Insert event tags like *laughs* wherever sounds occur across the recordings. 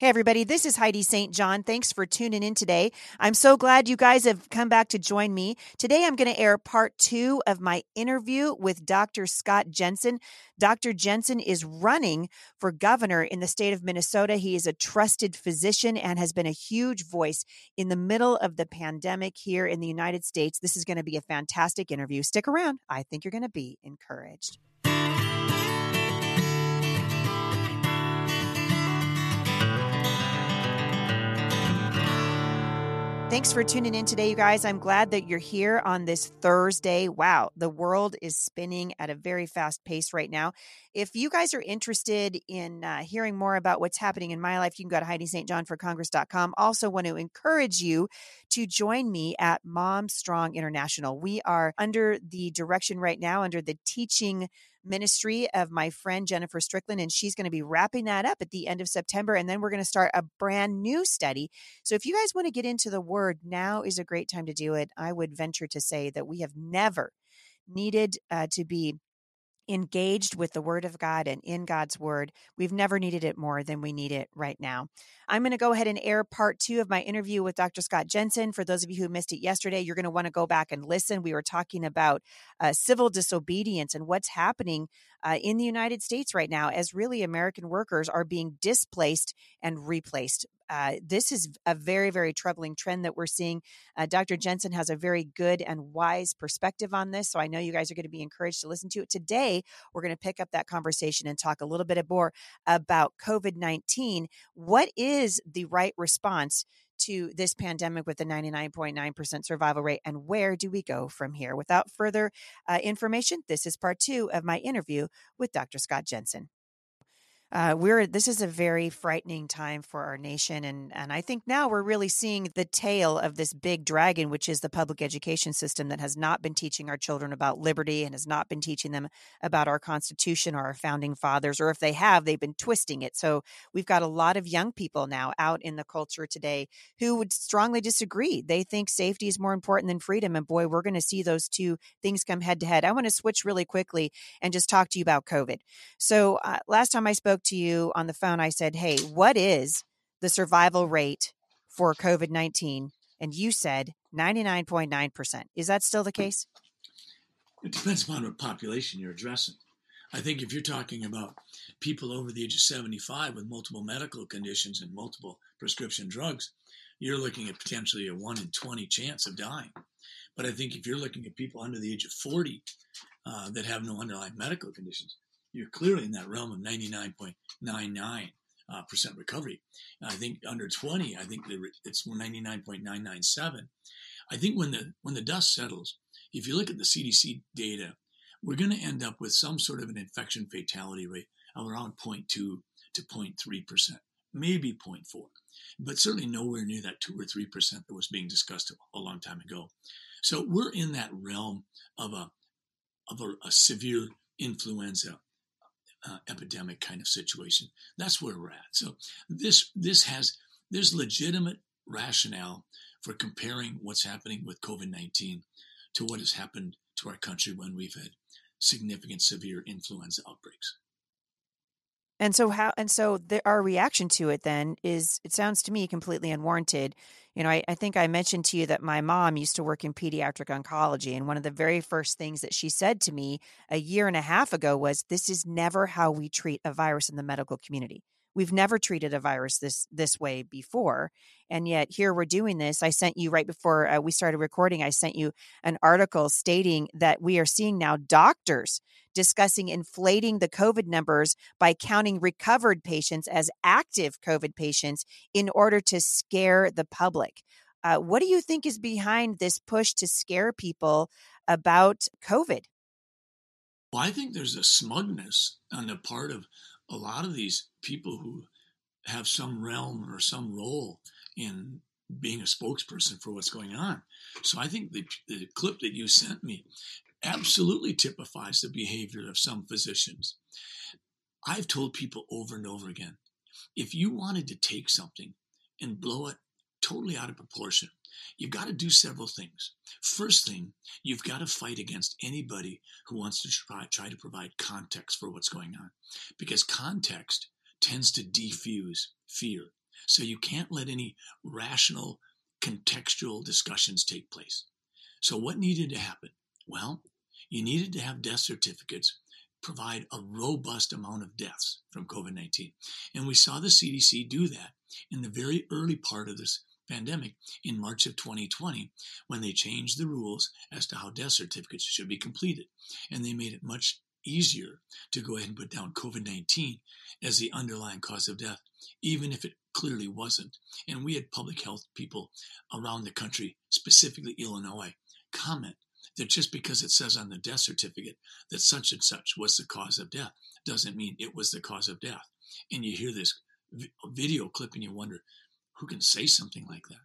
Hey, everybody, this is Heidi St. John. Thanks for tuning in today. I'm so glad you guys have come back to join me. Today, I'm going to air part two of my interview with Dr. Scott Jensen. Dr. Jensen is running for governor in the state of Minnesota. He is a trusted physician and has been a huge voice in the middle of the pandemic here in the United States. This is going to be a fantastic interview. Stick around. I think you're going to be encouraged. Thanks for tuning in today, you guys. I'm glad that you're here on this Thursday. Wow, the world is spinning at a very fast pace right now. If you guys are interested in uh, hearing more about what's happening in my life, you can go to HeidiSt.JohnForCongress.com. Also, want to encourage you to join me at Mom Strong International. We are under the direction right now, under the teaching ministry of my friend Jennifer Strickland, and she's going to be wrapping that up at the end of September. And then we're going to start a brand new study. So if you guys want to get into the word, now is a great time to do it. I would venture to say that we have never needed uh, to be engaged with the Word of God and in God's Word. We've never needed it more than we need it right now. I'm going to go ahead and air part two of my interview with Dr. Scott Jensen. For those of you who missed it yesterday, you're going to want to go back and listen. We were talking about uh, civil disobedience and what's happening uh, in the United States right now as really American workers are being displaced and replaced uh, this is a very, very troubling trend that we're seeing. Uh, Dr. Jensen has a very good and wise perspective on this. So I know you guys are going to be encouraged to listen to it. Today, we're going to pick up that conversation and talk a little bit more about COVID 19. What is the right response? To this pandemic with a 99.9% survival rate, and where do we go from here? Without further uh, information, this is part two of my interview with Dr. Scott Jensen uh, we're this is a very frightening time for our nation, and and I think now we're really seeing the tail of this big dragon, which is the public education system that has not been teaching our children about liberty and has not been teaching them about our Constitution or our founding fathers, or if they have, they've been twisting it. So we've got a lot of young people now out in the culture today who would strongly disagree. They think safety is more important than freedom, and boy, we're going to see those two things come head to head. I want to switch really quickly and just talk to you about COVID. So uh, last time I spoke spoke to you on the phone, I said, Hey, what is the survival rate for COVID 19? And you said 99.9%. Is that still the case? It depends upon what population you're addressing. I think if you're talking about people over the age of 75 with multiple medical conditions and multiple prescription drugs, you're looking at potentially a 1 in 20 chance of dying. But I think if you're looking at people under the age of 40 uh, that have no underlying medical conditions, you're clearly in that realm of 99.99 uh, percent recovery. I think under 20, I think it's 99.997. I think when the when the dust settles, if you look at the CDC data, we're going to end up with some sort of an infection fatality rate of around 0.2 to 0.3 percent, maybe 0.4, but certainly nowhere near that two or three percent that was being discussed a long time ago. So we're in that realm of a of a, a severe influenza uh, epidemic kind of situation. That's where we're at. So this this has there's legitimate rationale for comparing what's happening with COVID nineteen to what has happened to our country when we've had significant severe influenza outbreaks. And so how and so the, our reaction to it then is it sounds to me completely unwarranted. You know, I, I think I mentioned to you that my mom used to work in pediatric oncology, and one of the very first things that she said to me a year and a half ago was, "This is never how we treat a virus in the medical community." we've never treated a virus this this way before and yet here we're doing this i sent you right before uh, we started recording i sent you an article stating that we are seeing now doctors discussing inflating the covid numbers by counting recovered patients as active covid patients in order to scare the public uh, what do you think is behind this push to scare people about covid well, I think there's a smugness on the part of a lot of these people who have some realm or some role in being a spokesperson for what's going on. So I think the, the clip that you sent me absolutely typifies the behavior of some physicians. I've told people over and over again if you wanted to take something and blow it totally out of proportion, you've got to do several things. First thing, you've got to fight against anybody who wants to try, try to provide context for what's going on because context tends to defuse fear. So you can't let any rational, contextual discussions take place. So what needed to happen? Well, you needed to have death certificates provide a robust amount of deaths from COVID 19. And we saw the CDC do that in the very early part of this pandemic in March of 2020 when they changed the rules as to how death certificates should be completed. And they made it much easier to go ahead and put down COVID 19 as the underlying cause of death, even if it clearly wasn't. And we had public health people around the country, specifically Illinois, comment that just because it says on the death certificate that such and such was the cause of death doesn't mean it was the cause of death. And you hear this video clip and you wonder who can say something like that.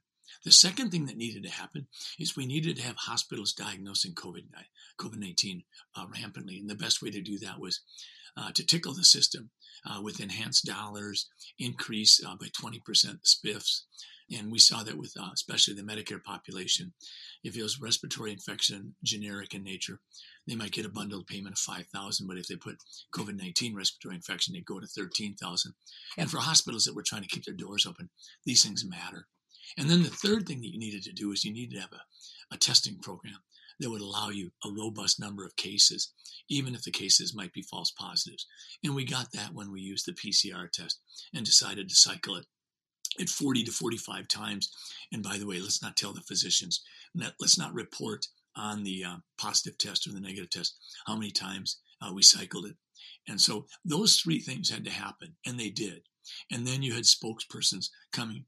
The second thing that needed to happen is we needed to have hospitals diagnosing COVID 19 uh, rampantly. And the best way to do that was uh, to tickle the system uh, with enhanced dollars, increase uh, by 20% spiffs. And we saw that with uh, especially the Medicare population. If it was respiratory infection, generic in nature, they might get a bundled payment of 5000 But if they put COVID 19 respiratory infection, they go to 13000 And for hospitals that were trying to keep their doors open, these things matter. And then the third thing that you needed to do is you needed to have a, a testing program that would allow you a robust number of cases, even if the cases might be false positives. And we got that when we used the PCR test and decided to cycle it at 40 to 45 times. And by the way, let's not tell the physicians, let's not report on the uh, positive test or the negative test how many times uh, we cycled it. And so those three things had to happen, and they did. And then you had spokespersons coming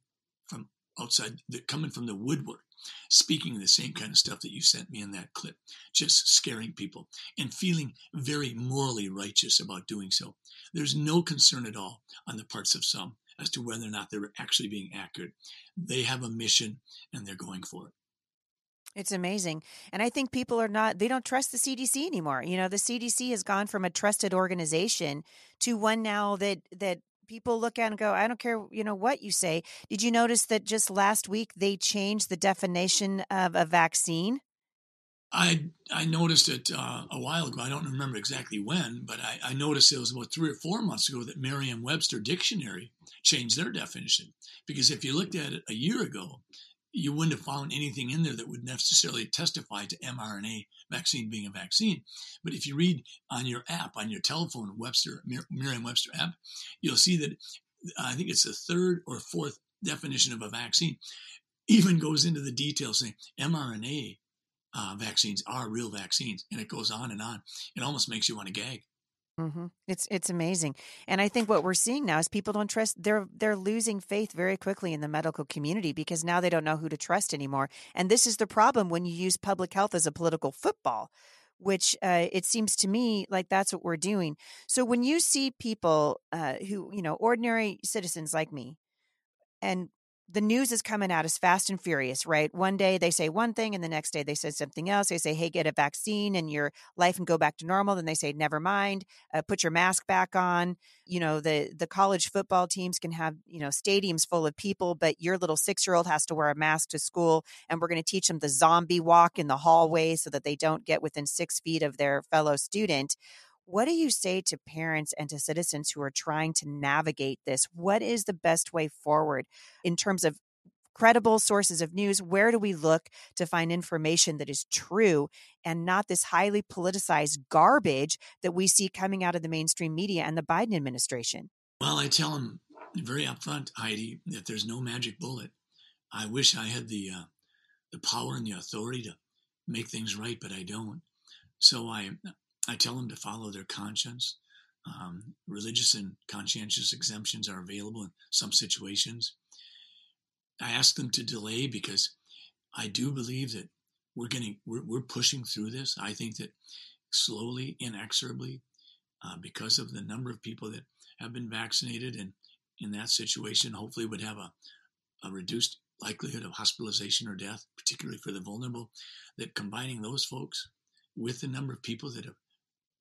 from outside, coming from the woodwork, speaking the same kind of stuff that you sent me in that clip, just scaring people and feeling very morally righteous about doing so. There's no concern at all on the parts of some as to whether or not they're actually being accurate. They have a mission and they're going for it. It's amazing. And I think people are not, they don't trust the CDC anymore. You know, the CDC has gone from a trusted organization to one now that, that people look at and go, I don't care, you know, what you say. Did you notice that just last week they changed the definition of a vaccine? I I noticed it uh, a while ago. I don't remember exactly when, but I, I noticed it was about three or four months ago that Merriam-Webster dictionary changed their definition. Because if you looked at it a year ago, you wouldn't have found anything in there that would necessarily testify to mRNA vaccine being a vaccine. But if you read on your app, on your telephone, Webster Merriam-Webster app, you'll see that I think it's the third or fourth definition of a vaccine even goes into the details saying mRNA uh, vaccines are real vaccines, and it goes on and on. It almost makes you want to gag. Mm-hmm. It's it's amazing, and I think what we're seeing now is people don't trust. They're they're losing faith very quickly in the medical community because now they don't know who to trust anymore. And this is the problem when you use public health as a political football, which uh, it seems to me like that's what we're doing. So when you see people uh, who you know ordinary citizens like me, and the news is coming out as fast and furious, right? One day they say one thing and the next day they say something else. They say, hey, get a vaccine and your life can go back to normal. Then they say, never mind, uh, put your mask back on. You know, the, the college football teams can have, you know, stadiums full of people, but your little six year old has to wear a mask to school. And we're going to teach them the zombie walk in the hallway so that they don't get within six feet of their fellow student. What do you say to parents and to citizens who are trying to navigate this? What is the best way forward in terms of credible sources of news? Where do we look to find information that is true and not this highly politicized garbage that we see coming out of the mainstream media and the Biden administration? Well, I tell them very upfront, Heidi, that there's no magic bullet. I wish I had the uh, the power and the authority to make things right, but I don't. So I I tell them to follow their conscience. Um, religious and conscientious exemptions are available in some situations. I ask them to delay because I do believe that we're getting we're, we're pushing through this. I think that slowly, inexorably, uh, because of the number of people that have been vaccinated and in that situation, hopefully would have a, a reduced likelihood of hospitalization or death, particularly for the vulnerable. That combining those folks with the number of people that have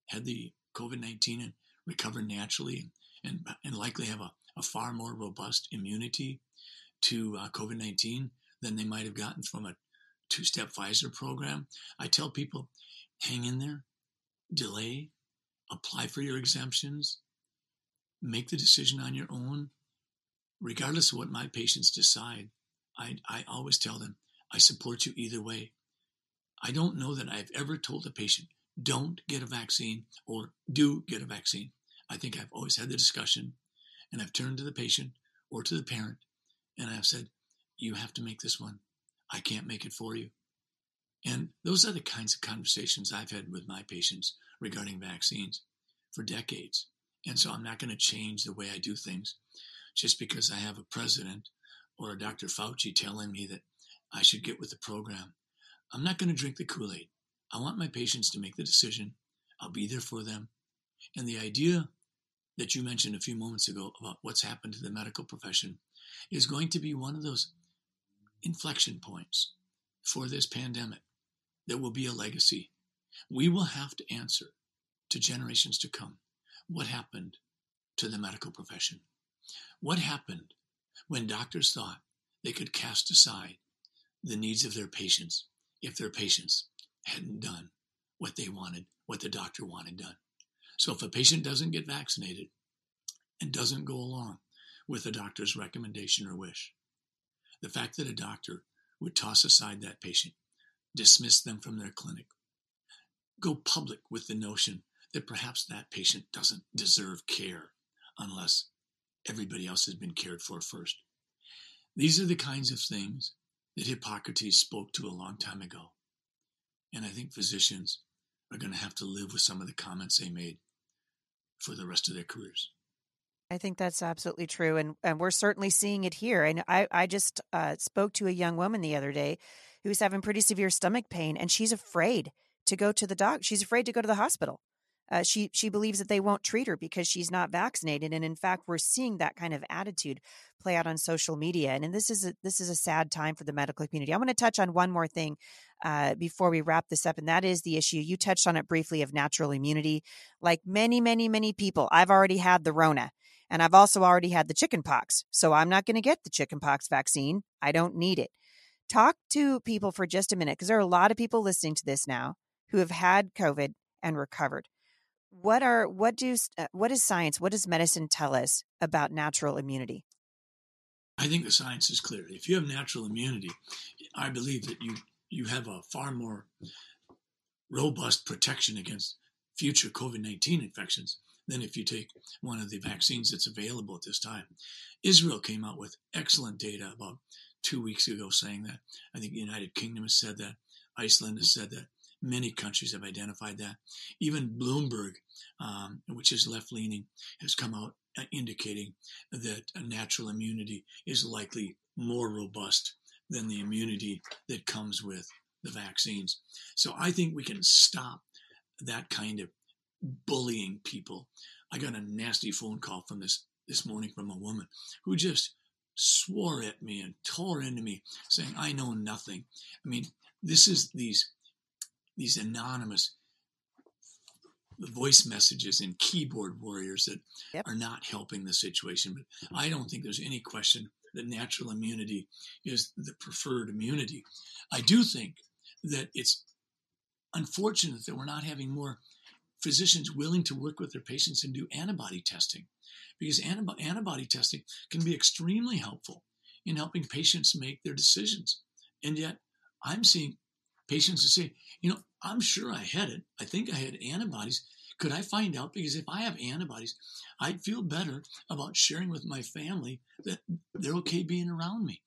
had the COVID 19 and recover naturally and, and, and likely have a, a, far more robust immunity to uh, COVID 19 than they might have gotten from a two step Pfizer program. I tell people hang in there, delay, apply for your exemptions, make the decision on your own, regardless of what my patients decide, I, I always tell them, I support you either way. I don't know that I've ever told a patient, don't get a vaccine or do get a vaccine. I think I've always had the discussion and I've turned to the patient or to the parent and I've said, you have to make this one. I can't make it for you. And those are the kinds of conversations I've had with my patients regarding vaccines for decades. And so I'm not going to change the way I do things just because I have a president or a Dr. Fauci telling me that I should get with the program. I'm not going to drink the Kool Aid. I want my patients to make the decision. I'll be there for them. And the idea that you mentioned a few moments ago about what's happened to the medical profession is going to be one of those inflection points for this pandemic that will be a legacy. We will have to answer to generations to come what happened to the medical profession. What happened when doctors thought they could cast aside the needs of their patients if their patients hadn't done what they wanted, what the doctor wanted done. So if a patient doesn't get vaccinated and doesn't go along with the doctor's recommendation or wish, the fact that a doctor would toss aside that patient, dismiss them from their clinic, go public with the notion that perhaps that patient doesn't deserve care unless everybody else has been cared for first. These are the kinds of things that Hippocrates spoke to a long time ago. And I think physicians are going to have to live with some of the comments they made for the rest of their careers. I think that's absolutely true, and and we're certainly seeing it here. And I I just uh, spoke to a young woman the other day who was having pretty severe stomach pain, and she's afraid to go to the doc. She's afraid to go to the hospital uh, she she believes that they won't treat her because she's not vaccinated, and in fact, we're seeing that kind of attitude play out on social media. And, and this is a, this is a sad time for the medical community. I want to touch on one more thing uh, before we wrap this up, and that is the issue you touched on it briefly of natural immunity. Like many, many, many people, I've already had the Rona, and I've also already had the chicken pox, so I'm not going to get the chicken pox vaccine. I don't need it. Talk to people for just a minute because there are a lot of people listening to this now who have had COVID and recovered what are what do uh, what is science what does medicine tell us about natural immunity? I think the science is clear. If you have natural immunity i believe that you you have a far more robust protection against future covid-19 infections than if you take one of the vaccines that's available at this time. Israel came out with excellent data about two weeks ago saying that i think the united kingdom has said that iceland has said that Many countries have identified that. Even Bloomberg, um, which is left leaning, has come out uh, indicating that natural immunity is likely more robust than the immunity that comes with the vaccines. So I think we can stop that kind of bullying people. I got a nasty phone call from this this morning from a woman who just swore at me and tore into me saying I know nothing. I mean, this is these these anonymous voice messages and keyboard warriors that yep. are not helping the situation. But mm-hmm. I don't think there's any question that natural immunity is the preferred immunity. I do think that it's unfortunate that we're not having more physicians willing to work with their patients and do antibody testing because antibody testing can be extremely helpful in helping patients make their decisions. And yet, I'm seeing patients who say, you know, I'm sure I had it. I think I had antibodies. Could I find out? Because if I have antibodies, I'd feel better about sharing with my family that they're okay being around me.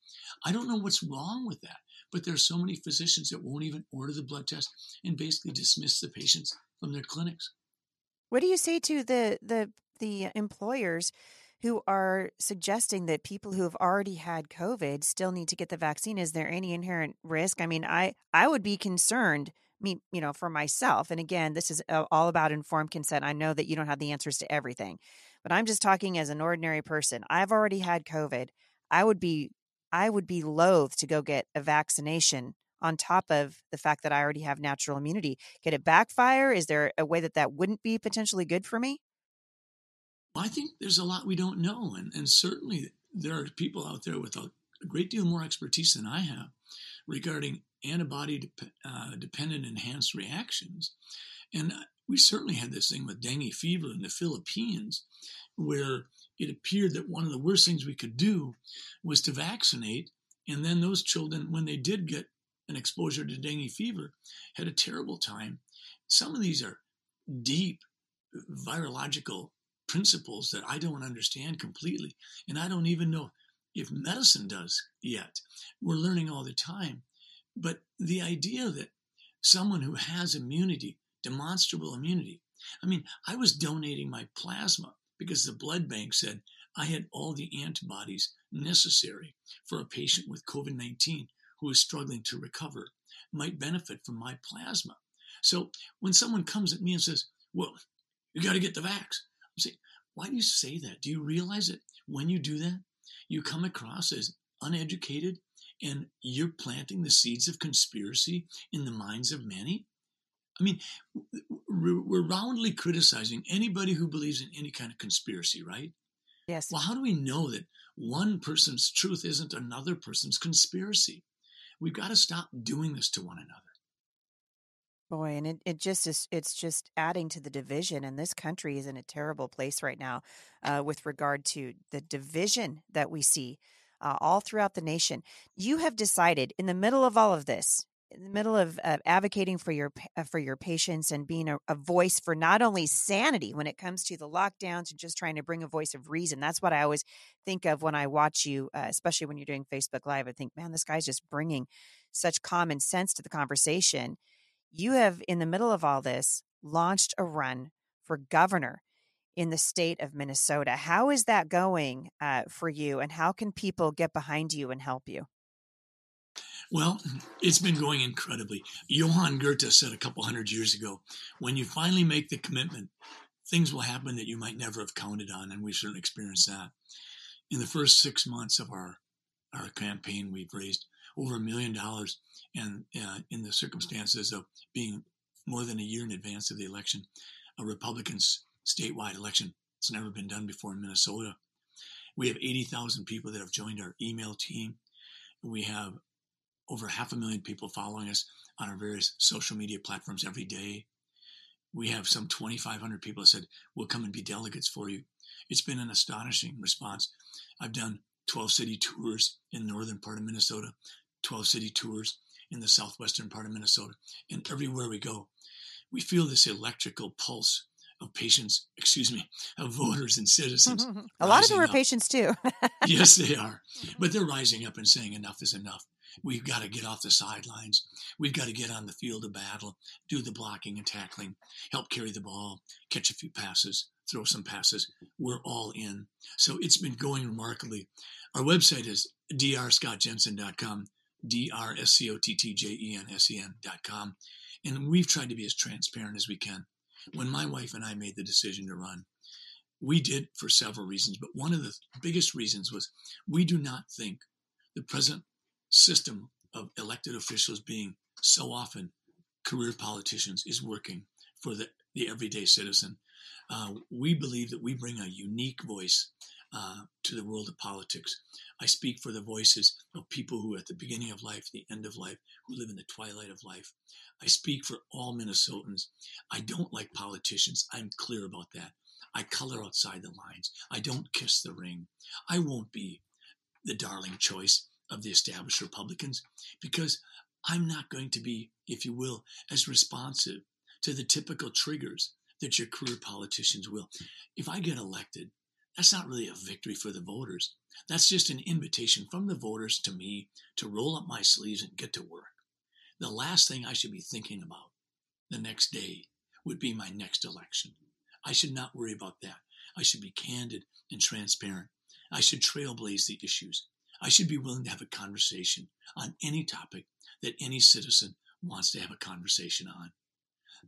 I don't know what's wrong with that, but there's so many physicians that won't even order the blood test and basically dismiss the patients from their clinics. What do you say to the the the employers who are suggesting that people who have already had COVID still need to get the vaccine. Is there any inherent risk? I mean, I I would be concerned. Me, you know, for myself. And again, this is all about informed consent. I know that you don't have the answers to everything, but I'm just talking as an ordinary person. I've already had COVID. I would be I would be loath to go get a vaccination on top of the fact that I already have natural immunity. Could it backfire? Is there a way that that wouldn't be potentially good for me? I think there's a lot we don't know, and, and certainly there are people out there with a, a great deal more expertise than I have regarding antibody de- uh, dependent enhanced reactions. And we certainly had this thing with dengue fever in the Philippines, where it appeared that one of the worst things we could do was to vaccinate. And then those children, when they did get an exposure to dengue fever, had a terrible time. Some of these are deep virological principles that I don't understand completely. And I don't even know if medicine does yet. We're learning all the time. But the idea that someone who has immunity, demonstrable immunity, I mean, I was donating my plasma because the blood bank said I had all the antibodies necessary for a patient with COVID 19 who is struggling to recover, might benefit from my plasma. So when someone comes at me and says, Well, you got to get the vax, I'm saying, Why do you say that? Do you realize that when you do that, you come across as uneducated and you're planting the seeds of conspiracy in the minds of many? I mean, we're roundly criticizing anybody who believes in any kind of conspiracy, right? Yes. Well, how do we know that one person's truth isn't another person's conspiracy? We've got to stop doing this to one another. Boy, and it, it just is, it's just adding to the division. And this country is in a terrible place right now uh, with regard to the division that we see uh, all throughout the nation. You have decided in the middle of all of this, in the middle of uh, advocating for your uh, for your patients and being a, a, voice for not only sanity when it comes to the lockdowns and just trying to bring a voice of reason. That's what I always think of when I watch you, uh, especially when you're doing Facebook Live. I think, man, this guy's just bringing such common sense to the conversation. You have, in the middle of all this, launched a run for governor in the state of Minnesota. How is that going uh, for you, and how can people get behind you and help you? Well, it's been going incredibly. Johann Goethe said a couple hundred years ago when you finally make the commitment, things will happen that you might never have counted on. And we've certainly experienced that. In the first six months of our, our campaign, we've raised over a million dollars. And uh, in the circumstances of being more than a year in advance of the election, a Republican's statewide election, it's never been done before in Minnesota. We have 80,000 people that have joined our email team. We have over half a million people following us on our various social media platforms every day. We have some 2,500 people that said, We'll come and be delegates for you. It's been an astonishing response. I've done 12 city tours in the northern part of Minnesota, 12 city tours in the southwestern part of Minnesota, and everywhere we go, we feel this electrical pulse of patients, excuse me, of voters and citizens. *laughs* a lot of them are up. patients too. *laughs* yes, they are. But they're rising up and saying enough is enough. We've got to get off the sidelines. We've got to get on the field of battle, do the blocking and tackling, help carry the ball, catch a few passes, throw some passes. We're all in. So it's been going remarkably. Our website is drscottjensen.com, D-R-S-C-O-T-T-J-E-N-S-E-N.com. And we've tried to be as transparent as we can. When my wife and I made the decision to run, we did for several reasons, but one of the biggest reasons was we do not think the present system of elected officials being so often career politicians is working for the, the everyday citizen. Uh, we believe that we bring a unique voice uh, to the world of politics. I speak for the voices of people who are at the beginning of life, the end of life, who live in the twilight of life. I speak for all Minnesotans. I don't like politicians. I'm clear about that. I color outside the lines. I don't kiss the ring. I won't be the darling choice of the established Republicans because I'm not going to be, if you will, as responsive to the typical triggers that your career politicians will. If I get elected, that's not really a victory for the voters. That's just an invitation from the voters to me to roll up my sleeves and get to work. The last thing I should be thinking about the next day would be my next election. I should not worry about that. I should be candid and transparent. I should trailblaze the issues. I should be willing to have a conversation on any topic that any citizen wants to have a conversation on.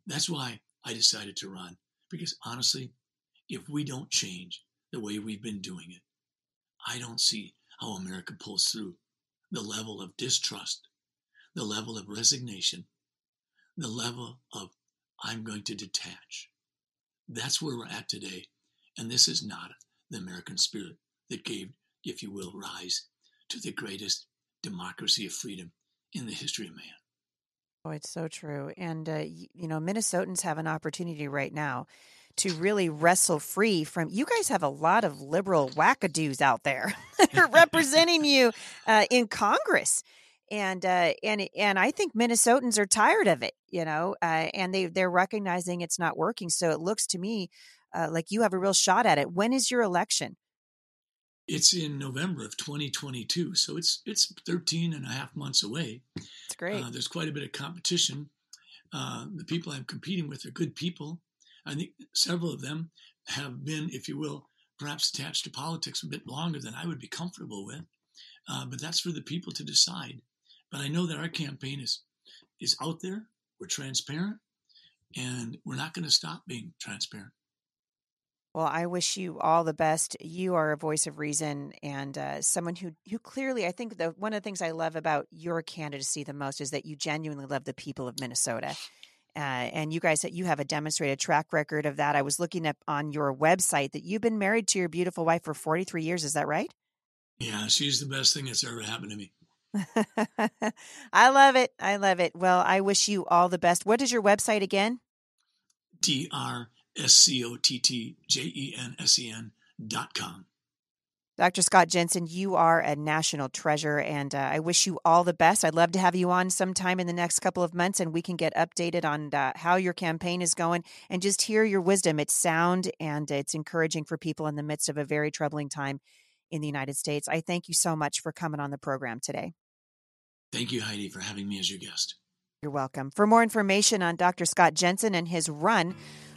That's why I decided to run, because honestly, if we don't change the way we've been doing it, I don't see how America pulls through the level of distrust, the level of resignation, the level of I'm going to detach. That's where we're at today. And this is not the American spirit that gave, if you will, rise to the greatest democracy of freedom in the history of man. Oh, it's so true. And, uh, you know, Minnesotans have an opportunity right now to really wrestle free from. You guys have a lot of liberal wackadoos out there *laughs* that are representing you uh, in Congress. And uh, and and I think Minnesotans are tired of it, you know, uh, and they they're recognizing it's not working. So it looks to me uh, like you have a real shot at it. When is your election? It's in November of 2022, so it's it's 13 and a half months away. It's great. Uh, there's quite a bit of competition. Uh, the people I'm competing with are good people. I think several of them have been, if you will, perhaps attached to politics a bit longer than I would be comfortable with. Uh, but that's for the people to decide. But I know that our campaign is is out there. We're transparent, and we're not going to stop being transparent. Well, I wish you all the best. You are a voice of reason and uh, someone who who clearly, I think the one of the things I love about your candidacy the most is that you genuinely love the people of Minnesota. Uh, and you guys, you have a demonstrated track record of that. I was looking up on your website that you've been married to your beautiful wife for 43 years. Is that right? Yeah, she's the best thing that's ever happened to me. *laughs* I love it. I love it. Well, I wish you all the best. What is your website again? dr S C O T T J E N S E N dot com. Dr. Scott Jensen, you are a national treasure, and uh, I wish you all the best. I'd love to have you on sometime in the next couple of months, and we can get updated on uh, how your campaign is going and just hear your wisdom. It's sound and it's encouraging for people in the midst of a very troubling time in the United States. I thank you so much for coming on the program today. Thank you, Heidi, for having me as your guest. You're welcome. For more information on Dr. Scott Jensen and his run,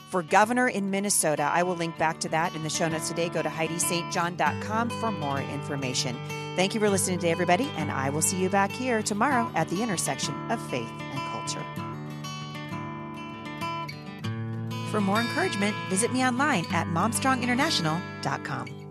for governor in Minnesota. I will link back to that in the show notes today. Go to HeidiSt.John.com for more information. Thank you for listening today, everybody, and I will see you back here tomorrow at the intersection of faith and culture. For more encouragement, visit me online at MomStrongInternational.com.